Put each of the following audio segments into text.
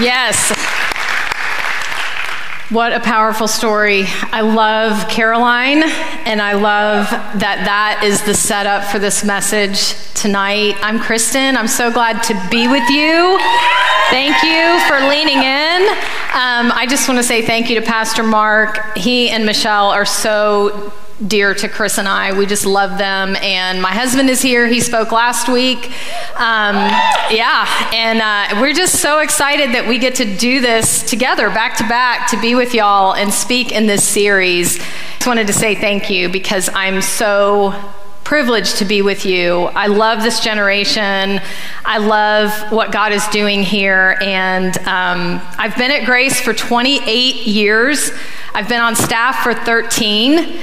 Yes. What a powerful story. I love Caroline, and I love that that is the setup for this message tonight. I'm Kristin. I'm so glad to be with you. Thank you for leaning in. Um, I just want to say thank you to Pastor Mark. He and Michelle are so dear to Chris and I. We just love them. And my husband is here. He spoke last week. Um, yeah. And uh, we're just so excited that we get to do this together, back to back, to be with y'all and speak in this series. Just wanted to say thank you because I'm so privileged to be with you. I love this generation. I love what God is doing here. And um, I've been at Grace for 28 years. I've been on staff for 13.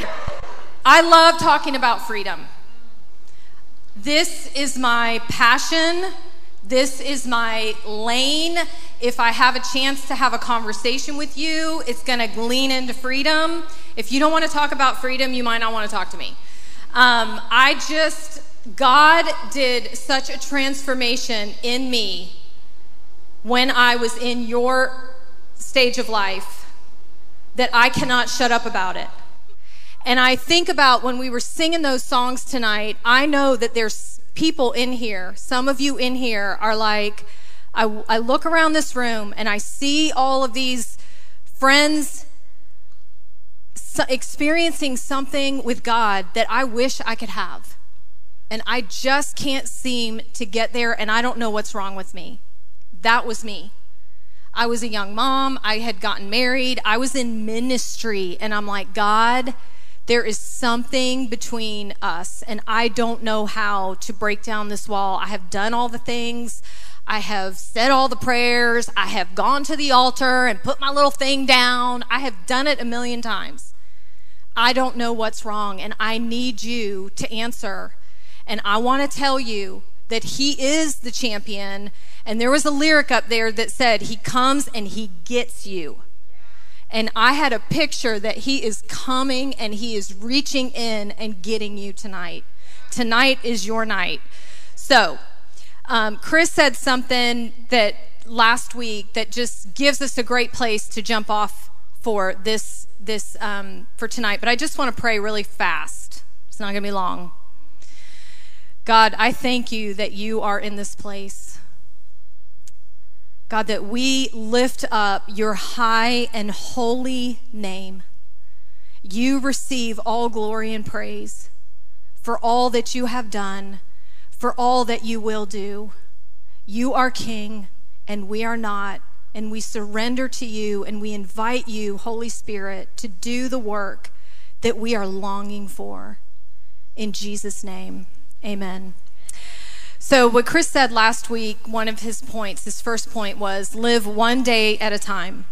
I love talking about freedom. This is my passion. This is my lane. If I have a chance to have a conversation with you, it's going to lean into freedom. If you don't want to talk about freedom, you might not want to talk to me. Um, I just, God did such a transformation in me when I was in your stage of life that I cannot shut up about it. And I think about when we were singing those songs tonight, I know that there's people in here, some of you in here are like, I, I look around this room and I see all of these friends experiencing something with God that I wish I could have. And I just can't seem to get there, and I don't know what's wrong with me. That was me. I was a young mom. I had gotten married. I was in ministry, and I'm like, God, there is something between us, and I don't know how to break down this wall. I have done all the things. I have said all the prayers. I have gone to the altar and put my little thing down. I have done it a million times. I don't know what's wrong, and I need you to answer. And I want to tell you that He is the champion. And there was a lyric up there that said, He comes and He gets you. And I had a picture that He is coming and He is reaching in and getting you tonight. Tonight is your night. So, um, Chris said something that last week that just gives us a great place to jump off for this this um, for tonight. But I just want to pray really fast. It's not going to be long. God, I thank you that you are in this place. God, that we lift up your high and holy name. You receive all glory and praise for all that you have done, for all that you will do. You are King, and we are not, and we surrender to you, and we invite you, Holy Spirit, to do the work that we are longing for. In Jesus' name, amen. So, what Chris said last week, one of his points, his first point was live one day at a time.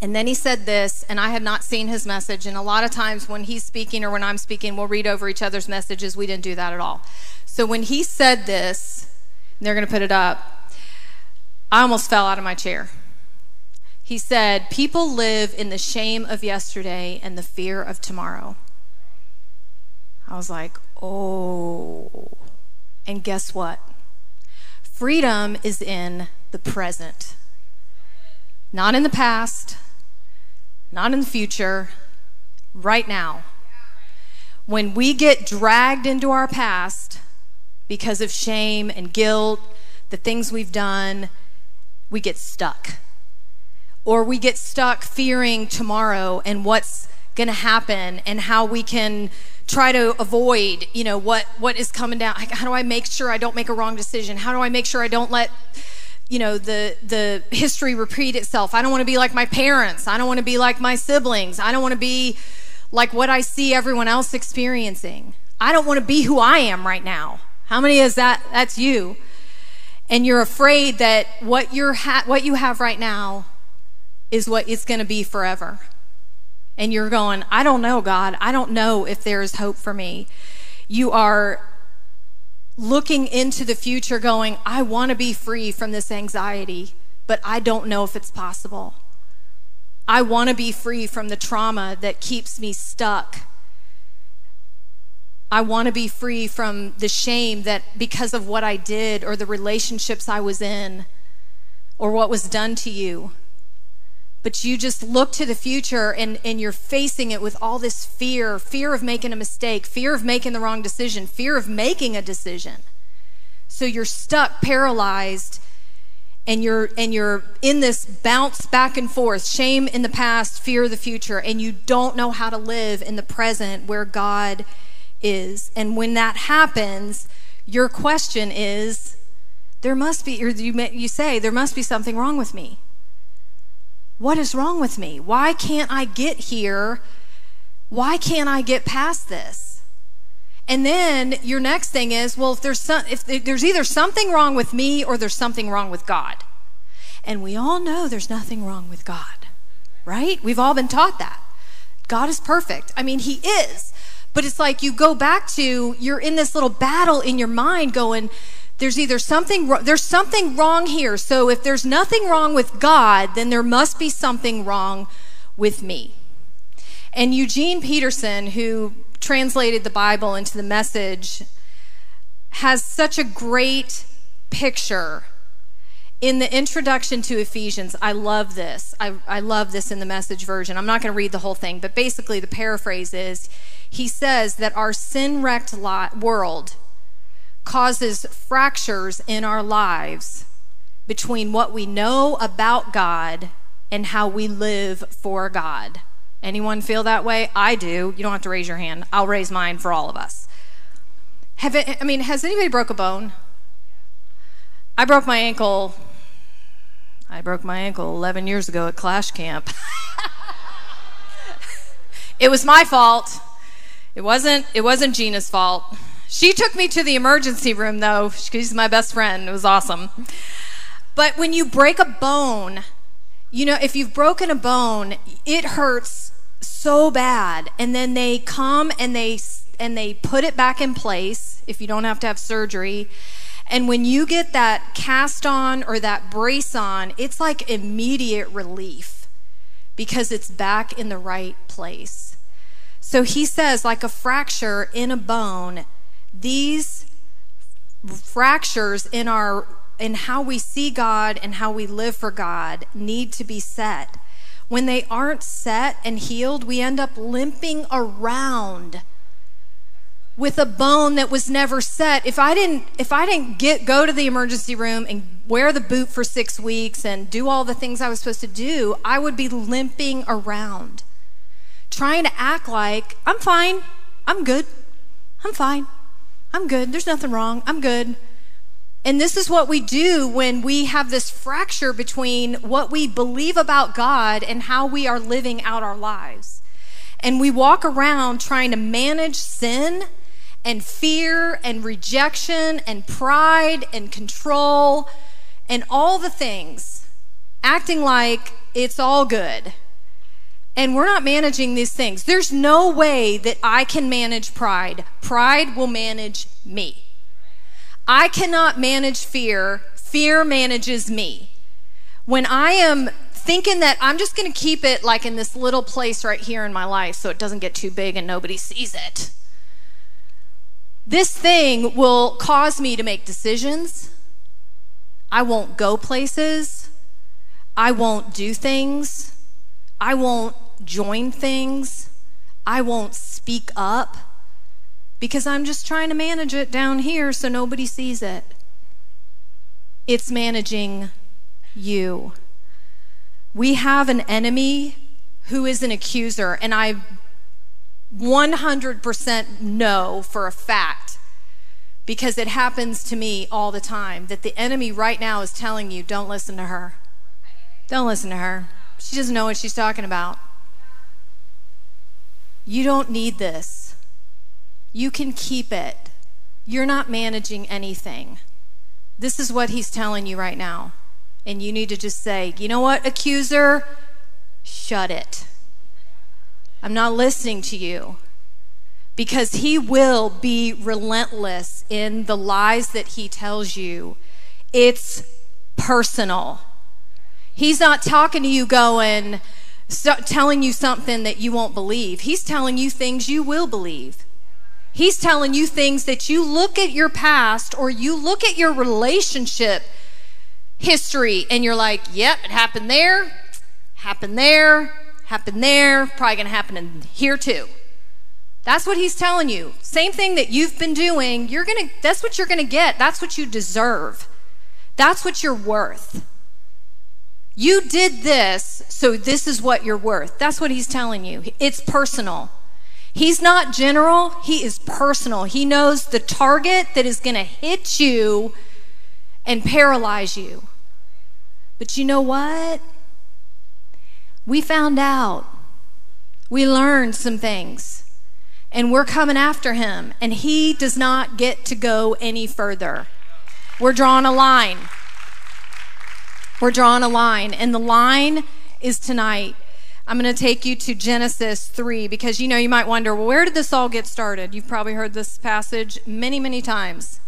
And then he said this, and I have not seen his message. And a lot of times when he's speaking or when I'm speaking, we'll read over each other's messages. We didn't do that at all. So when he said this, they're going to put it up, I almost fell out of my chair. He said, People live in the shame of yesterday and the fear of tomorrow. I was like, oh. And guess what? Freedom is in the present, not in the past, not in the future, right now. When we get dragged into our past because of shame and guilt, the things we've done, we get stuck. Or we get stuck fearing tomorrow and what's going to happen and how we can try to avoid, you know, what what is coming down. How do I make sure I don't make a wrong decision? How do I make sure I don't let you know the the history repeat itself? I don't want to be like my parents. I don't want to be like my siblings. I don't want to be like what I see everyone else experiencing. I don't want to be who I am right now. How many is that? That's you. And you're afraid that what you're ha- what you have right now is what it's going to be forever and you're going, I don't know, God. I don't know if there is hope for me. You are looking into the future, going, I want to be free from this anxiety, but I don't know if it's possible. I want to be free from the trauma that keeps me stuck. I want to be free from the shame that because of what I did or the relationships I was in or what was done to you. But you just look to the future and, and you're facing it with all this fear fear of making a mistake, fear of making the wrong decision, fear of making a decision. So you're stuck, paralyzed, and you're and you're in this bounce back and forth shame in the past fear of the future and you don't know how to live in the present where god is and when that happens your question is there must be or you, you say there must be something wrong with me what is wrong with me why can't i get here why can't i get past this and then your next thing is, well, if there's some, if there's either something wrong with me or there's something wrong with God. And we all know there's nothing wrong with God, right? We've all been taught that. God is perfect. I mean, He is. But it's like you go back to, you're in this little battle in your mind going, there's either something, there's something wrong here. So if there's nothing wrong with God, then there must be something wrong with me. And Eugene Peterson, who translated the Bible into the message has such a great picture. In the introduction to Ephesians, I love this. I, I love this in the message version. I'm not going to read the whole thing, but basically, the paraphrase is he says that our sin wrecked world causes fractures in our lives between what we know about God and how we live for God. Anyone feel that way? I do. You don't have to raise your hand. I'll raise mine for all of us. Have it, I mean, has anybody broke a bone? I broke my ankle. I broke my ankle 11 years ago at Clash Camp. it was my fault. It wasn't. It wasn't Gina's fault. She took me to the emergency room though. She's my best friend. It was awesome. But when you break a bone, you know, if you've broken a bone, it hurts so bad. And then they come and they and they put it back in place if you don't have to have surgery. And when you get that cast on or that brace on, it's like immediate relief because it's back in the right place. So he says, like a fracture in a bone, these fractures in our in how we see God and how we live for God need to be set. When they aren't set and healed, we end up limping around with a bone that was never set. If I didn't if I didn't get go to the emergency room and wear the boot for 6 weeks and do all the things I was supposed to do, I would be limping around trying to act like I'm fine. I'm good. I'm fine. I'm good. There's nothing wrong. I'm good. And this is what we do when we have this fracture between what we believe about God and how we are living out our lives. And we walk around trying to manage sin and fear and rejection and pride and control and all the things, acting like it's all good. And we're not managing these things. There's no way that I can manage pride. Pride will manage me. I cannot manage fear, fear manages me. When I am thinking that I'm just going to keep it like in this little place right here in my life so it doesn't get too big and nobody sees it. This thing will cause me to make decisions. I won't go places. I won't do things. I won't join things. I won't speak up because I'm just trying to manage it down here so nobody sees it. It's managing you. We have an enemy who is an accuser, and I 100% know for a fact because it happens to me all the time that the enemy right now is telling you don't listen to her. Don't listen to her. She doesn't know what she's talking about. You don't need this. You can keep it. You're not managing anything. This is what he's telling you right now. And you need to just say, you know what, accuser? Shut it. I'm not listening to you. Because he will be relentless in the lies that he tells you. It's personal. He's not talking to you going, telling you something that you won't believe. He's telling you things you will believe. He's telling you things that you look at your past or you look at your relationship history and you're like, yep, it happened there, happened there, happened there, probably going to happen in here too. That's what he's telling you. Same thing that you've been doing, you're going to that's what you're going to get. That's what you deserve. That's what you're worth. You did this, so this is what you're worth. That's what he's telling you. It's personal. He's not general, he is personal. He knows the target that is going to hit you and paralyze you. But you know what? We found out. We learned some things. And we're coming after him. And he does not get to go any further. We're drawing a line. We're drawing a line. And the line is tonight. I'm going to take you to Genesis 3 because you know you might wonder, well, where did this all get started? You've probably heard this passage many, many times.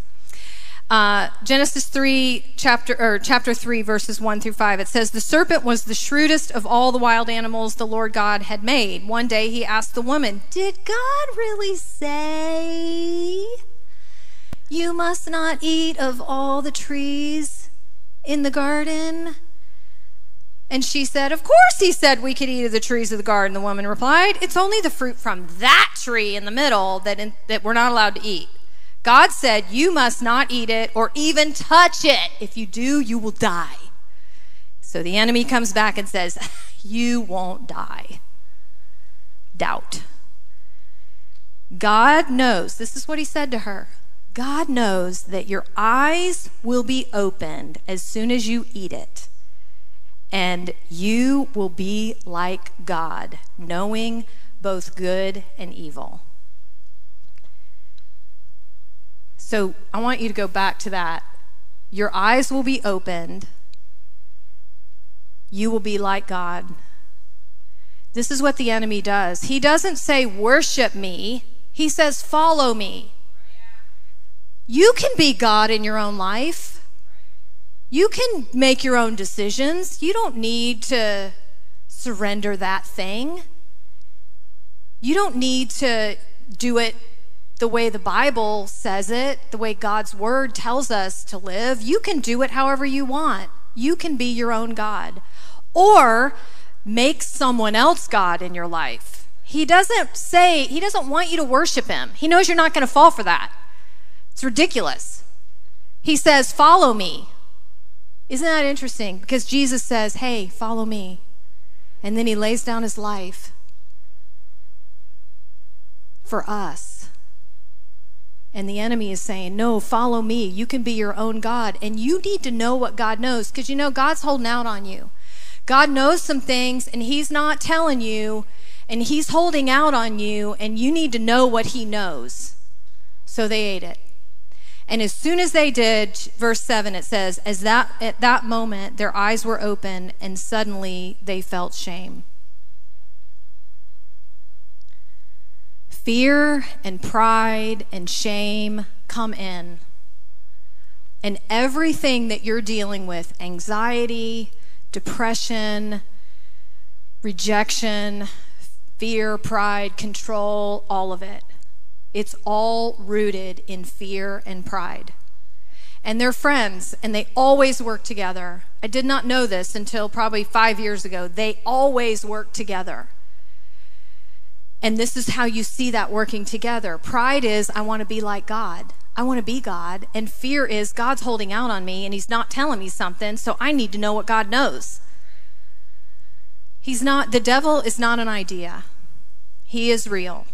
Uh, Genesis 3, chapter, or chapter 3, verses 1 through 5. It says, The serpent was the shrewdest of all the wild animals the Lord God had made. One day he asked the woman, Did God really say you must not eat of all the trees in the garden? And she said, Of course he said we could eat of the trees of the garden. The woman replied, It's only the fruit from that tree in the middle that, in, that we're not allowed to eat. God said, You must not eat it or even touch it. If you do, you will die. So the enemy comes back and says, You won't die. Doubt. God knows, this is what he said to her God knows that your eyes will be opened as soon as you eat it, and you will be like God, knowing both good and evil. So I want you to go back to that. Your eyes will be opened. You will be like God. This is what the enemy does. He doesn't say, worship me, he says, follow me. You can be God in your own life. You can make your own decisions. You don't need to surrender that thing. You don't need to do it the way the Bible says it, the way God's word tells us to live. You can do it however you want. You can be your own God. Or make someone else God in your life. He doesn't say, he doesn't want you to worship him. He knows you're not going to fall for that. It's ridiculous. He says, Follow me. Isn't that interesting? Because Jesus says, Hey, follow me. And then he lays down his life for us. And the enemy is saying, No, follow me. You can be your own God. And you need to know what God knows because you know God's holding out on you. God knows some things and He's not telling you and He's holding out on you, and you need to know what He knows. So they ate it. And as soon as they did, verse 7, it says, as that at that moment their eyes were open, and suddenly they felt shame. fear and pride and shame come in. And everything that you're dealing with anxiety, depression, rejection, fear, pride, control, all of it it's all rooted in fear and pride. And they're friends, and they always work together. I did not know this until probably five years ago. They always work together. And this is how you see that working together. Pride is, I want to be like God. I want to be God. And fear is, God's holding out on me and He's not telling me something, so I need to know what God knows. He's not, the devil is not an idea, He is real.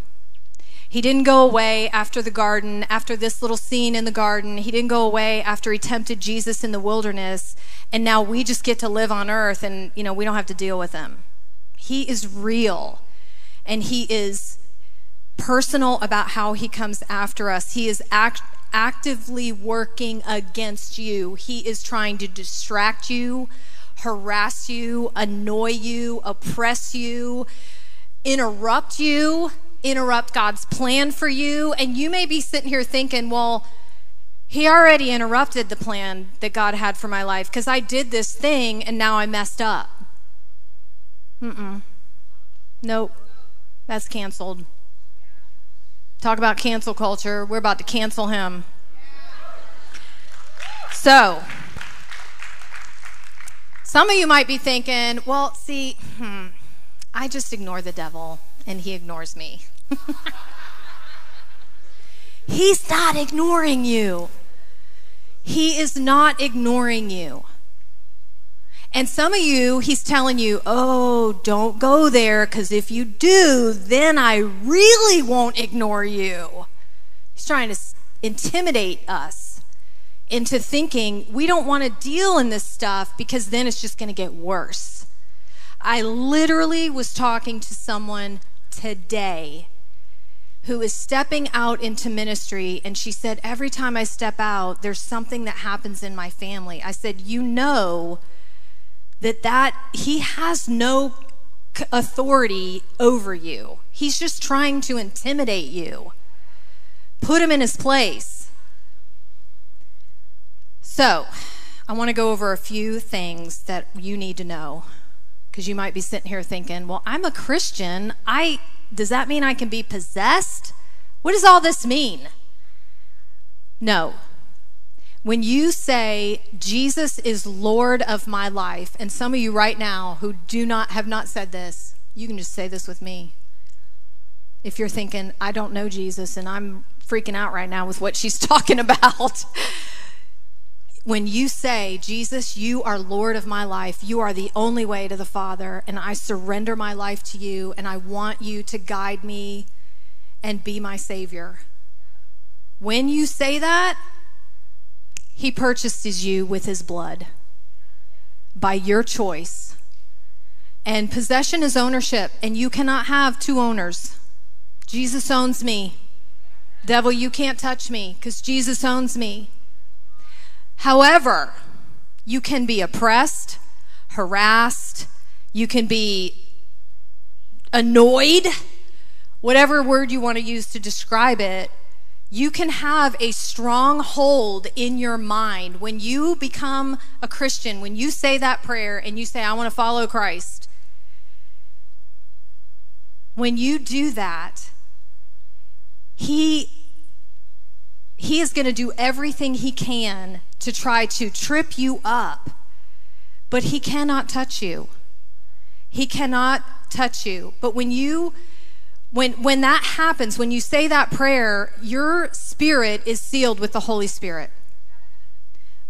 He didn't go away after the garden, after this little scene in the garden. He didn't go away after he tempted Jesus in the wilderness. And now we just get to live on earth and, you know, we don't have to deal with him. He is real and he is personal about how he comes after us. He is act- actively working against you. He is trying to distract you, harass you, annoy you, oppress you, interrupt you, interrupt God's plan for you. And you may be sitting here thinking, well, he already interrupted the plan that God had for my life because I did this thing and now I messed up. Mm-mm. Nope. That's canceled. Talk about cancel culture. We're about to cancel him. So, Some of you might be thinking, well, see, hmm, I just ignore the devil and he ignores me. He's not ignoring you. He is not ignoring you. And some of you, he's telling you, oh, don't go there, because if you do, then I really won't ignore you. He's trying to intimidate us into thinking we don't want to deal in this stuff because then it's just going to get worse. I literally was talking to someone today who is stepping out into ministry and she said every time I step out there's something that happens in my family. I said, "You know that that he has no authority over you. He's just trying to intimidate you. Put him in his place." So, I want to go over a few things that you need to know because you might be sitting here thinking, "Well, I'm a Christian. I does that mean I can be possessed? What does all this mean? No. When you say Jesus is Lord of my life, and some of you right now who do not have not said this, you can just say this with me. If you're thinking, I don't know Jesus and I'm freaking out right now with what she's talking about when you say, Jesus, you are Lord of my life, you are the only way to the Father, and I surrender my life to you, and I want you to guide me and be my Savior. When you say that, He purchases you with His blood by your choice. And possession is ownership, and you cannot have two owners. Jesus owns me. Devil, you can't touch me because Jesus owns me. However, you can be oppressed, harassed, you can be annoyed, whatever word you want to use to describe it. You can have a strong hold in your mind when you become a Christian, when you say that prayer and you say, I want to follow Christ. When you do that, He he is going to do everything he can to try to trip you up, but he cannot touch you. He cannot touch you. But when you when when that happens, when you say that prayer, your spirit is sealed with the Holy Spirit.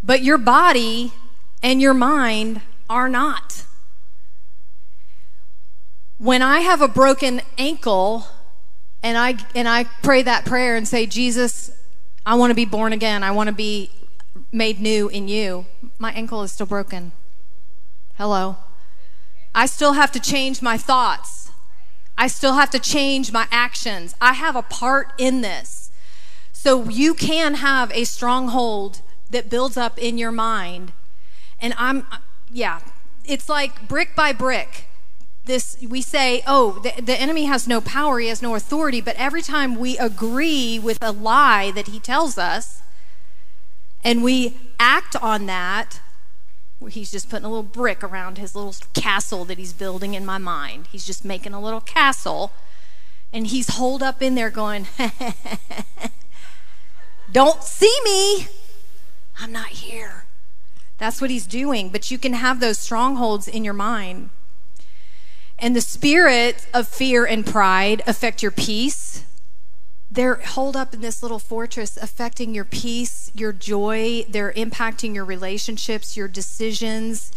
But your body and your mind are not. When I have a broken ankle and I and I pray that prayer and say, "Jesus, I want to be born again. I want to be made new in you. My ankle is still broken. Hello. I still have to change my thoughts. I still have to change my actions. I have a part in this. So you can have a stronghold that builds up in your mind. And I'm, yeah, it's like brick by brick this we say oh the, the enemy has no power he has no authority but every time we agree with a lie that he tells us and we act on that he's just putting a little brick around his little castle that he's building in my mind. He's just making a little castle and he's holed up in there going don't see me. I'm not here. That's what he's doing. But you can have those strongholds in your mind and the spirit of fear and pride affect your peace. They're holed up in this little fortress, affecting your peace, your joy. They're impacting your relationships, your decisions.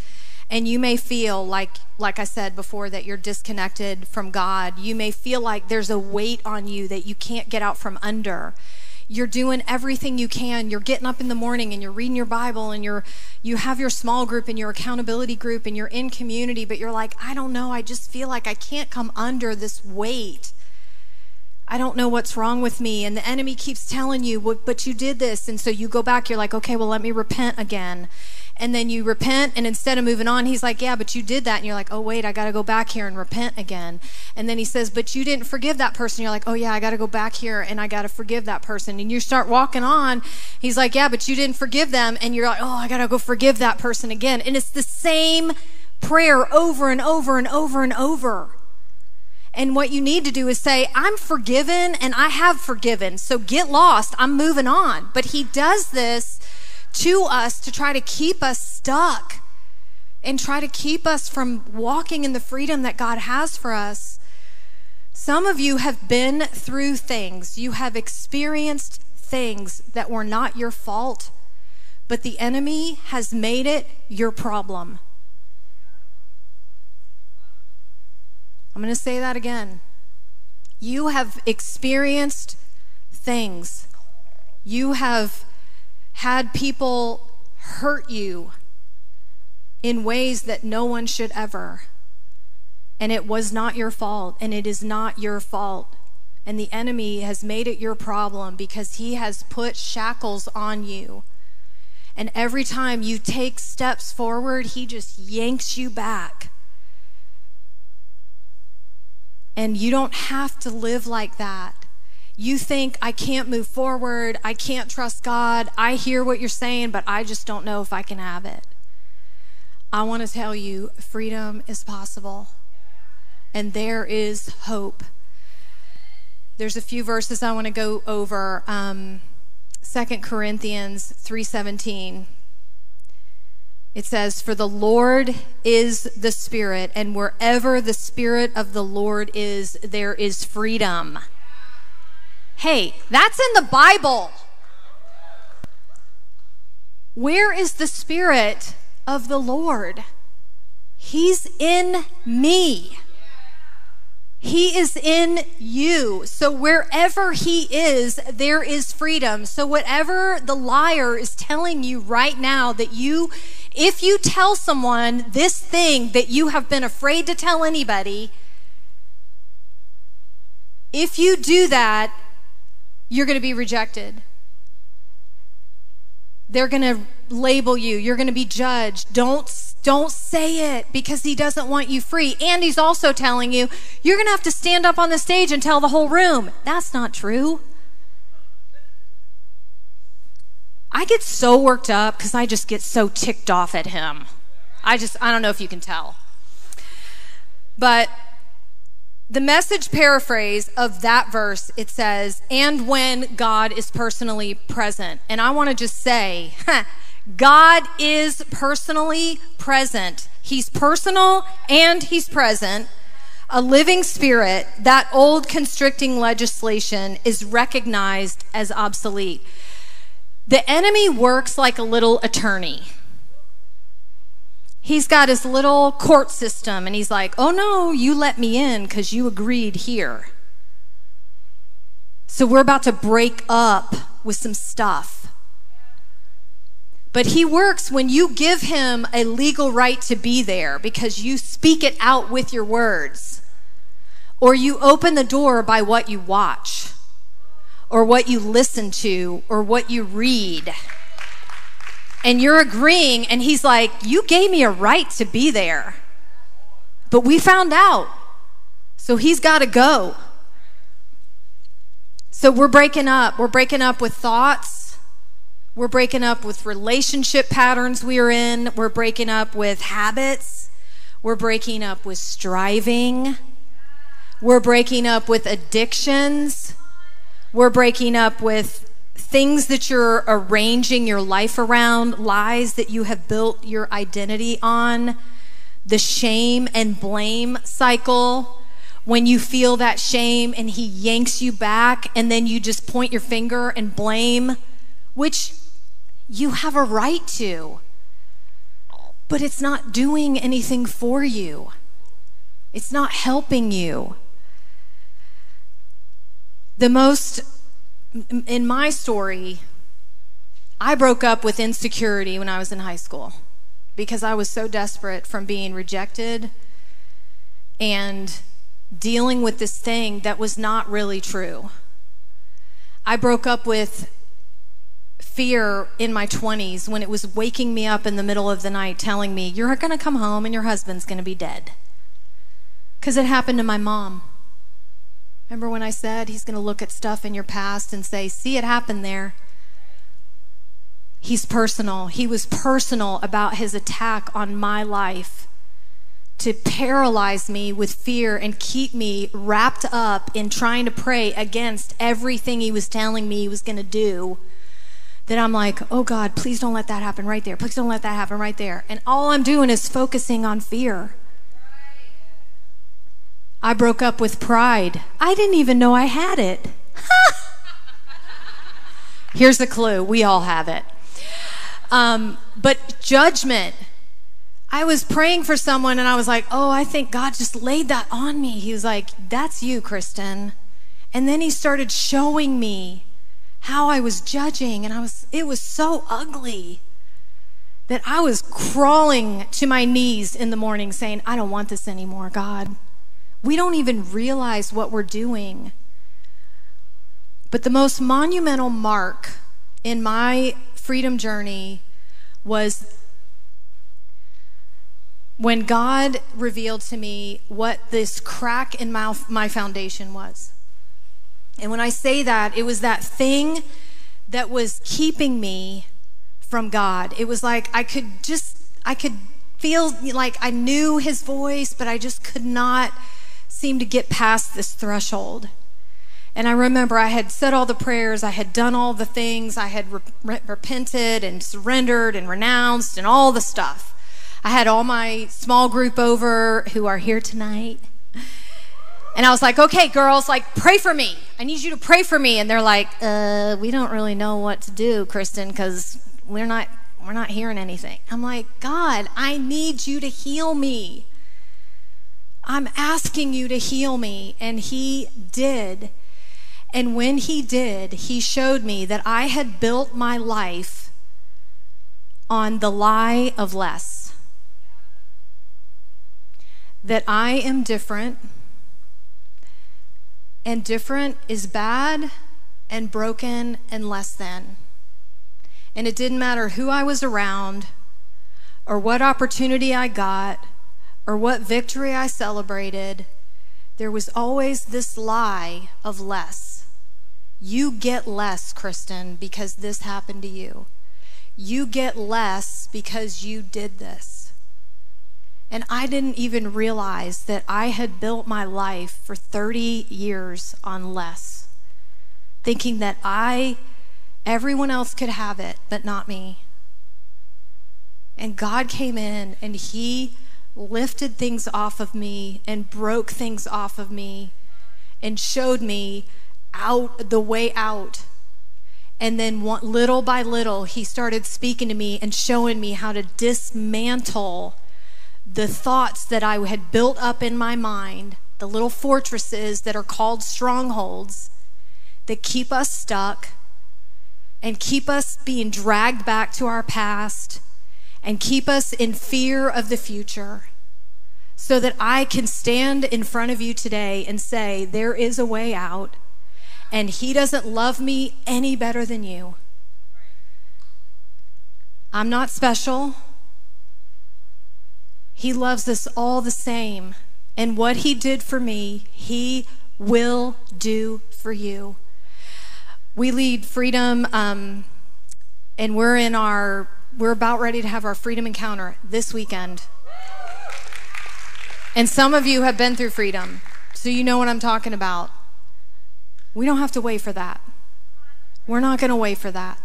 And you may feel like, like I said before, that you're disconnected from God. You may feel like there's a weight on you that you can't get out from under you're doing everything you can. You're getting up in the morning and you're reading your Bible and you're you have your small group and your accountability group and you're in community, but you're like, I don't know, I just feel like I can't come under this weight. I don't know what's wrong with me. And the enemy keeps telling you, but you did this. And so you go back, you're like, okay, well, let me repent again and then you repent and instead of moving on he's like yeah but you did that. And you're like oh wait i got to go back here and repent again. And then he says but you didn't forgive that person. You're like oh yeah i got to go back here and i got to forgive that person. And you start walking on. He's like yeah but you didn't forgive them. And you're like oh i got to go forgive that person again. And it's the same prayer over and over and over and over. And what you need to do is say, I'm forgiven and I have forgiven. So get lost. I'm moving on. But he does this to us to try to keep us stuck. and try to keep us from walking in the freedom that God has for us. Some of you have been through things, you have experienced things that were not your fault, but the enemy has made it your problem. I'm going to say that again. You have experienced things. You have had people hurt you in ways that no one should ever. And it was not your fault, and it is not your fault. And the enemy has made it your problem because he has put shackles on you. And every time you take steps forward, he just yanks you back. And you don't have to live like that. You think, I can't move forward. I can't trust God. I hear what you're saying, but I just don't know if I can have it. I want to tell you freedom is possible, and there is hope. There's a few verses I want to go over. Um, 2 Corinthians 3:17 it says for the Lord is the spirit and wherever the spirit of the Lord is there is freedom. Hey, that's in the Bible. Where is the spirit of the Lord? He's in me. He is in you. So wherever He is, there is freedom. So whatever the liar is telling you right now that you, if you tell someone this thing that you have been afraid to tell anybody, if you do that, you're going to be rejected. They're going to label you. You're going to be judged. Don't don't say it because he doesn't want you free. And he's also telling you, you're going to have to stand up on the stage and tell the whole room. That's not true. I get so worked up because I just get so ticked off at him. I just, I don't know if you can tell. But the message paraphrase of that verse, it says, and when God is personally present. And I want to just say, God is personally present. He's personal and he's present. A living spirit, that old constricting legislation is recognized as obsolete. The enemy works like a little attorney. He's got his little court system and he's like, oh no, you let me in because you agreed here. So we're about to break up with some stuff. But he works when you give him a legal right to be there because you speak it out with your words. Or you open the door by what you watch, or what you listen to, or what you read. And you're agreeing, and he's like, You gave me a right to be there. But we found out. So he's got to go. So we're breaking up. We're breaking up with thoughts we're breaking up with relationship patterns we are in. We're breaking up with habits. We're breaking up with striving. We're breaking up with addictions. We're breaking up with things that you're arranging your life around, lies that you have built your identity on, the shame and blame cycle. When you feel that shame and he yanks you back, and then you just point your finger and blame, which you have a right to, but it's not doing anything for you, it's not helping you. The most, in my story, I broke up with insecurity when I was in high school because I was so desperate from being rejected and dealing with this thing that was not really true. I broke up with fear in my 20s when it was waking me up in the middle of the night telling me, You're going to come home and your husband's going to be dead. Because it happened to my mom. Remember when I said he's going to look at stuff in your past and say, See, it happened there? He's personal. He was personal about his attack on my life to paralyze me with fear and keep me wrapped up in trying to pray against everything he was telling me he was going to do that I'm like, oh God, please don't let that happen right there. Please don't let that happen right there. And all I'm doing is focusing on fear. I broke up with pride. I didn't even know I had it. Here's the clue we all have it. Um, but judgment. I was praying for someone and I was like, oh, I think God just laid that on me. He was like, that's you, Kristin. And then he started showing me how I was judging, and I was, it was so ugly that I was crawling to my knees in the morning saying, I don't want this anymore, God. We don't even realize what we're doing. But the most monumental mark in my freedom journey was when God revealed to me what this crack in my, my foundation was. And when I say that, it was that thing that was keeping me from God. It was like I could just, I could feel like I knew his voice, but I just could not seem to get past this threshold. And I remember I had said all the prayers, I had done all the things, I had re- repented and surrendered and renounced and all the stuff. I had all my small group over who are here tonight. And I was like, okay, girls, like, pray for me. I need you to pray for me. And they're like, uh, we don't really know what to do, Kristin, because we're not we're not hearing anything. I'm like, God, I need you to heal me. I'm asking you to heal me. And he did. And when he did, he showed me that I had built my life on the lie of less. That I am different and different is bad and broken and less than. And it didn't matter who I was around or what opportunity I got or what victory I celebrated, there was always this lie of less. You get less, Kristin, because this happened to you. You get less because you did this. And I didn't even realize that I had built my life for 30 years on less, thinking that I, everyone else could have it, but not me. And God came in and He lifted things off of me and broke things off of me and showed me out the way out. And then one, little by little, He started speaking to me and showing me how to dismantle the thoughts that I had built up in my mind, the little fortresses that are called strongholds that keep us stuck and keep us being dragged back to our past and keep us in fear of the future so that I can stand in front of you today and say, There is a way out, and He doesn't love me any better than you. I'm not special. He loves us all the same. And what He did for me, He will do for you. We lead freedom, um, and we're in our, we're about ready to have our freedom encounter this weekend. And some of you have been through freedom, so you know what I'm talking about. We don't have to wait for that. We're not going to wait for that.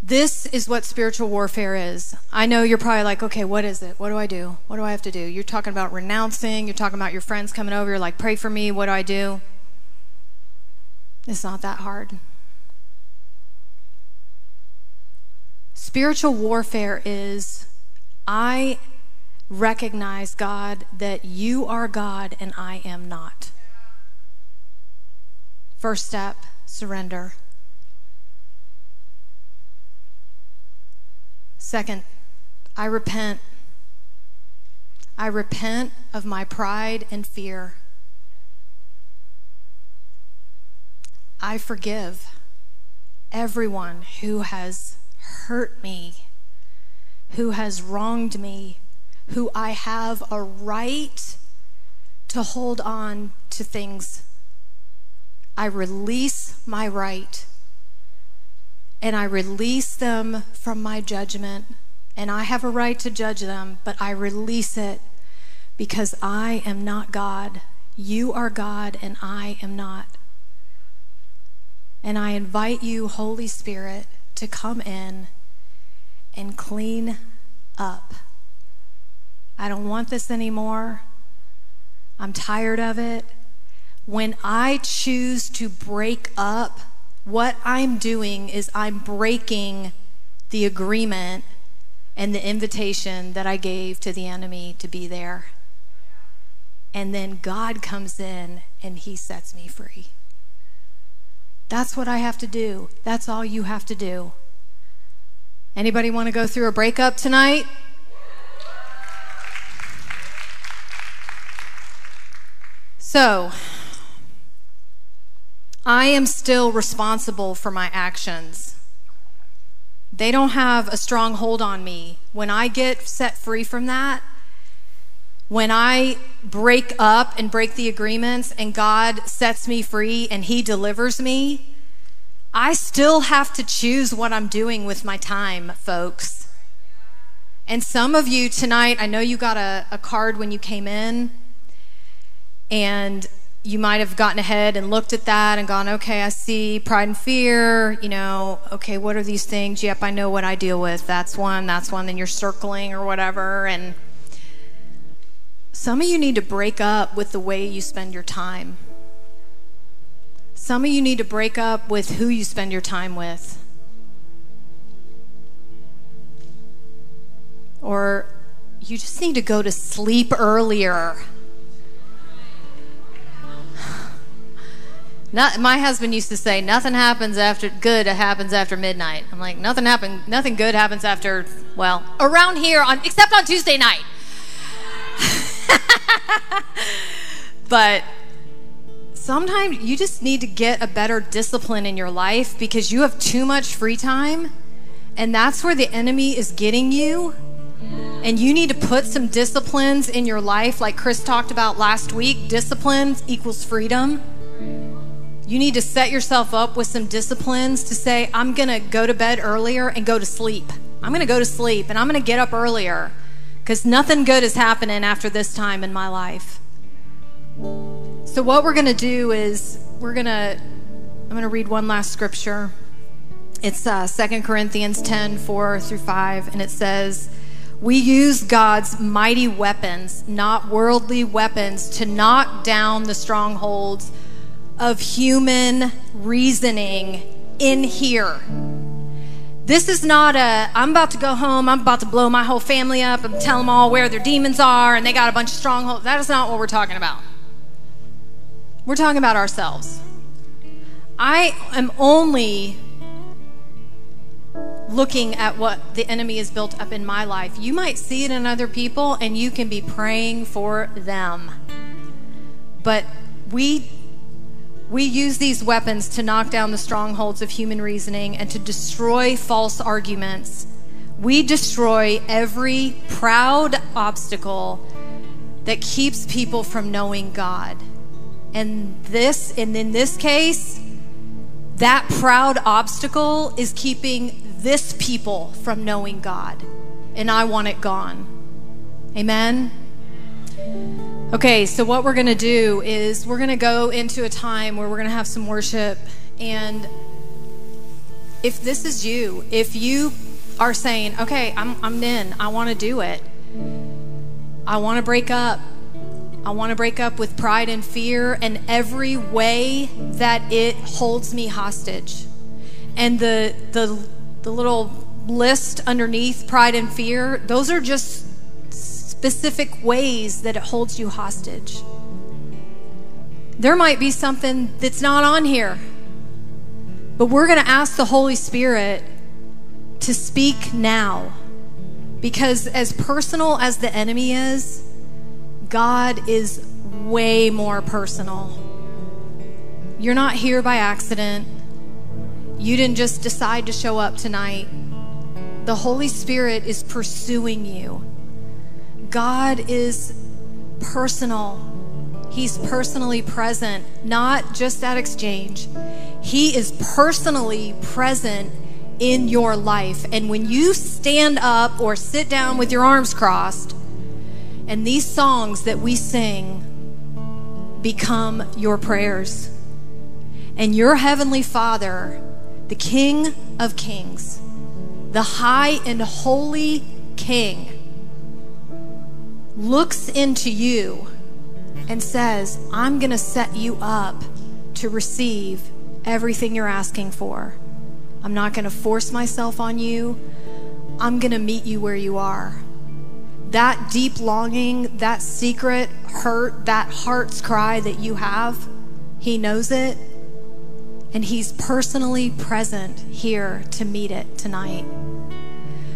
This is what spiritual warfare is. I know you're probably like, okay, what is it? What do I do? What do I have to do? You're talking about renouncing. You're talking about your friends coming over. You're like, pray for me. What do I do? It's not that hard. Spiritual warfare is I recognize, God, that you are God and I am not. First step surrender. Second, I repent. I repent of my pride and fear. I forgive everyone who has hurt me, who has wronged me, who I have a right to hold on to things. I release my right and I release them from my judgment. And I have a right to judge them, but I release it because I am not God. You are God, and I am not. And I invite you, Holy Spirit, to come in and clean up. I don't want this anymore. I'm tired of it. When I choose to break up, what I'm doing is I'm breaking the agreement and the invitation that I gave to the enemy to be there. And then God comes in and he sets me free. That's what I have to do. That's all you have to do. Anybody want to go through a breakup tonight? So, I am still responsible for my actions. They don't have a strong hold on me. When I get set free from that, when I break up and break the agreements and God sets me free and He delivers me, I still have to choose what I'm doing with my time, folks. And some of you tonight, I know you got a, a card when you came in, and you might have gotten ahead and looked at that and gone, okay, I see pride and fear, you know, okay, what are these things? Yep, I know what I deal with. That's one, that's one. Then you're circling or whatever. And some of you need to break up with the way you spend your time. Some of you need to break up with who you spend your time with. Or you just need to go to sleep earlier. Not, my husband used to say, "Nothing happens after good happens after midnight." I'm like, "Nothing happen. Nothing good happens after well, around here on except on Tuesday night." but sometimes you just need to get a better discipline in your life because you have too much free time, and that's where the enemy is getting you. And you need to put some disciplines in your life, like Chris talked about last week. Disciplines equals freedom you need to set yourself up with some disciplines to say, I'm going to go to bed earlier and go to sleep. I'm going to go to sleep and I'm going to get up earlier because nothing good is happening after this time in my life. So, what we're going to do is we're going to, I'm going to read one last scripture. It's uh, 2 Corinthians 10 4 through 5, and it says, We use God's mighty weapons, not worldly weapons, to knock down the strongholds of human reasoning in here. This is not a, I'm about to go home, I'm about to blow my whole family up, and tell them all where their demons are, and they got a bunch of strongholds. That is not what we're talking about. We're talking about ourselves. I am only looking at what the enemy has built up in my life. You might see it in other people, and you can be praying for them. But we we use these weapons to knock down the strongholds of human reasoning and to destroy false arguments. We destroy every proud obstacle that keeps people from knowing God. And this, and in this case, that proud obstacle is keeping this people from knowing God. And I want it gone. Amen. Okay, so what we're going to do is we're going to go into a time where we're going to have some worship. And if this is you, if you are saying, okay, I'm, I'm in, I want to do it, I want to break up. I want to break up with pride and fear and every way that it holds me hostage. And the, the, the little list underneath pride and fear, those are just specific ways that it holds you hostage. There might be something that's not on here, but we're going to ask the Holy Spirit to speak now. Because as personal as the enemy is, God is way more personal. You're not here by accident. You didn't just decide to show up tonight. The Holy Spirit is pursuing you. God is personal. He's personally present, not just at exchange. He is personally present in your life. And when you stand up or sit down with your arms crossed, and these songs that we sing become your prayers. And your heavenly Father, the King of Kings, the high and holy King, looks into you and says, I'm going to set you up to receive everything you're asking for. I'm not going to force myself on you. I'm going to meet you where you are. That deep longing, that secret hurt, that heart's cry that you have, He knows it. And He's personally present here to meet it tonight.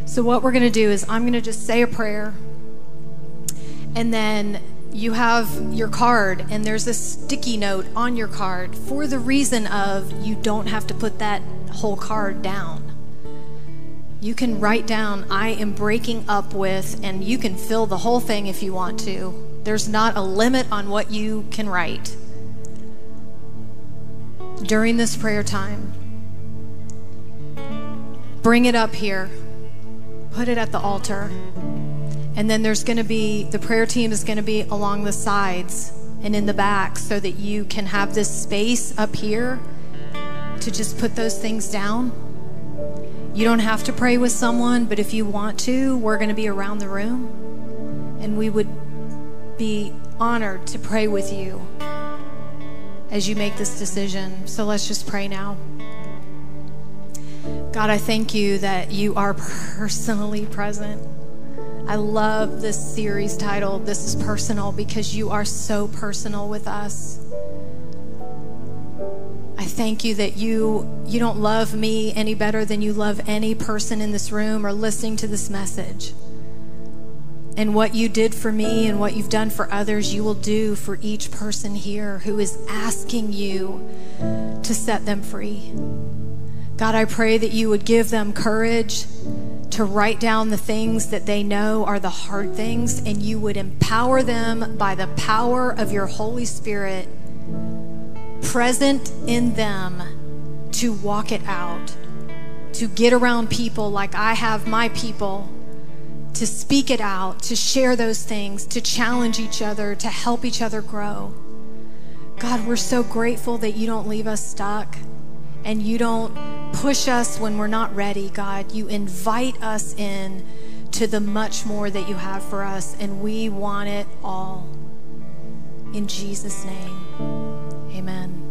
So, what we're going to do is, I'm going to just say a prayer. And then you have your card, and there's a sticky note on your card for the reason of you don't have to put that whole card down. You can write down, I am breaking up with, and you can fill the whole thing if you want to. There's not a limit on what you can write. During this prayer time, bring it up here, put it at the altar. And then there's going to be, the prayer team is going to be along the sides and in the back so that you can have this space up here to just put those things down. You don't have to pray with someone, but if you want to, we're going to be around the room and we would be honored to pray with you as you make this decision. So let's just pray now. God, I thank you that you are personally present. I love this series title, This is Personal, because you are so personal with us. I thank you that you you don't love me any better than you love any person in this room or listening to this message. And what you did for me and what you've done for others, you will do for each person here who is asking you to set them free. God, I pray that you would give them courage to write down the things that they know are the hard things, and you would empower them by the power of your Holy Spirit present in them to walk it out, to get around people like I have my people, to speak it out, to share those things, to challenge each other, to help each other grow. God, we're so grateful that you don't leave us stuck and you don't push us when we're not ready, God. You invite us in to the much more that you have for us, and we want it all. In Jesus' name, amen.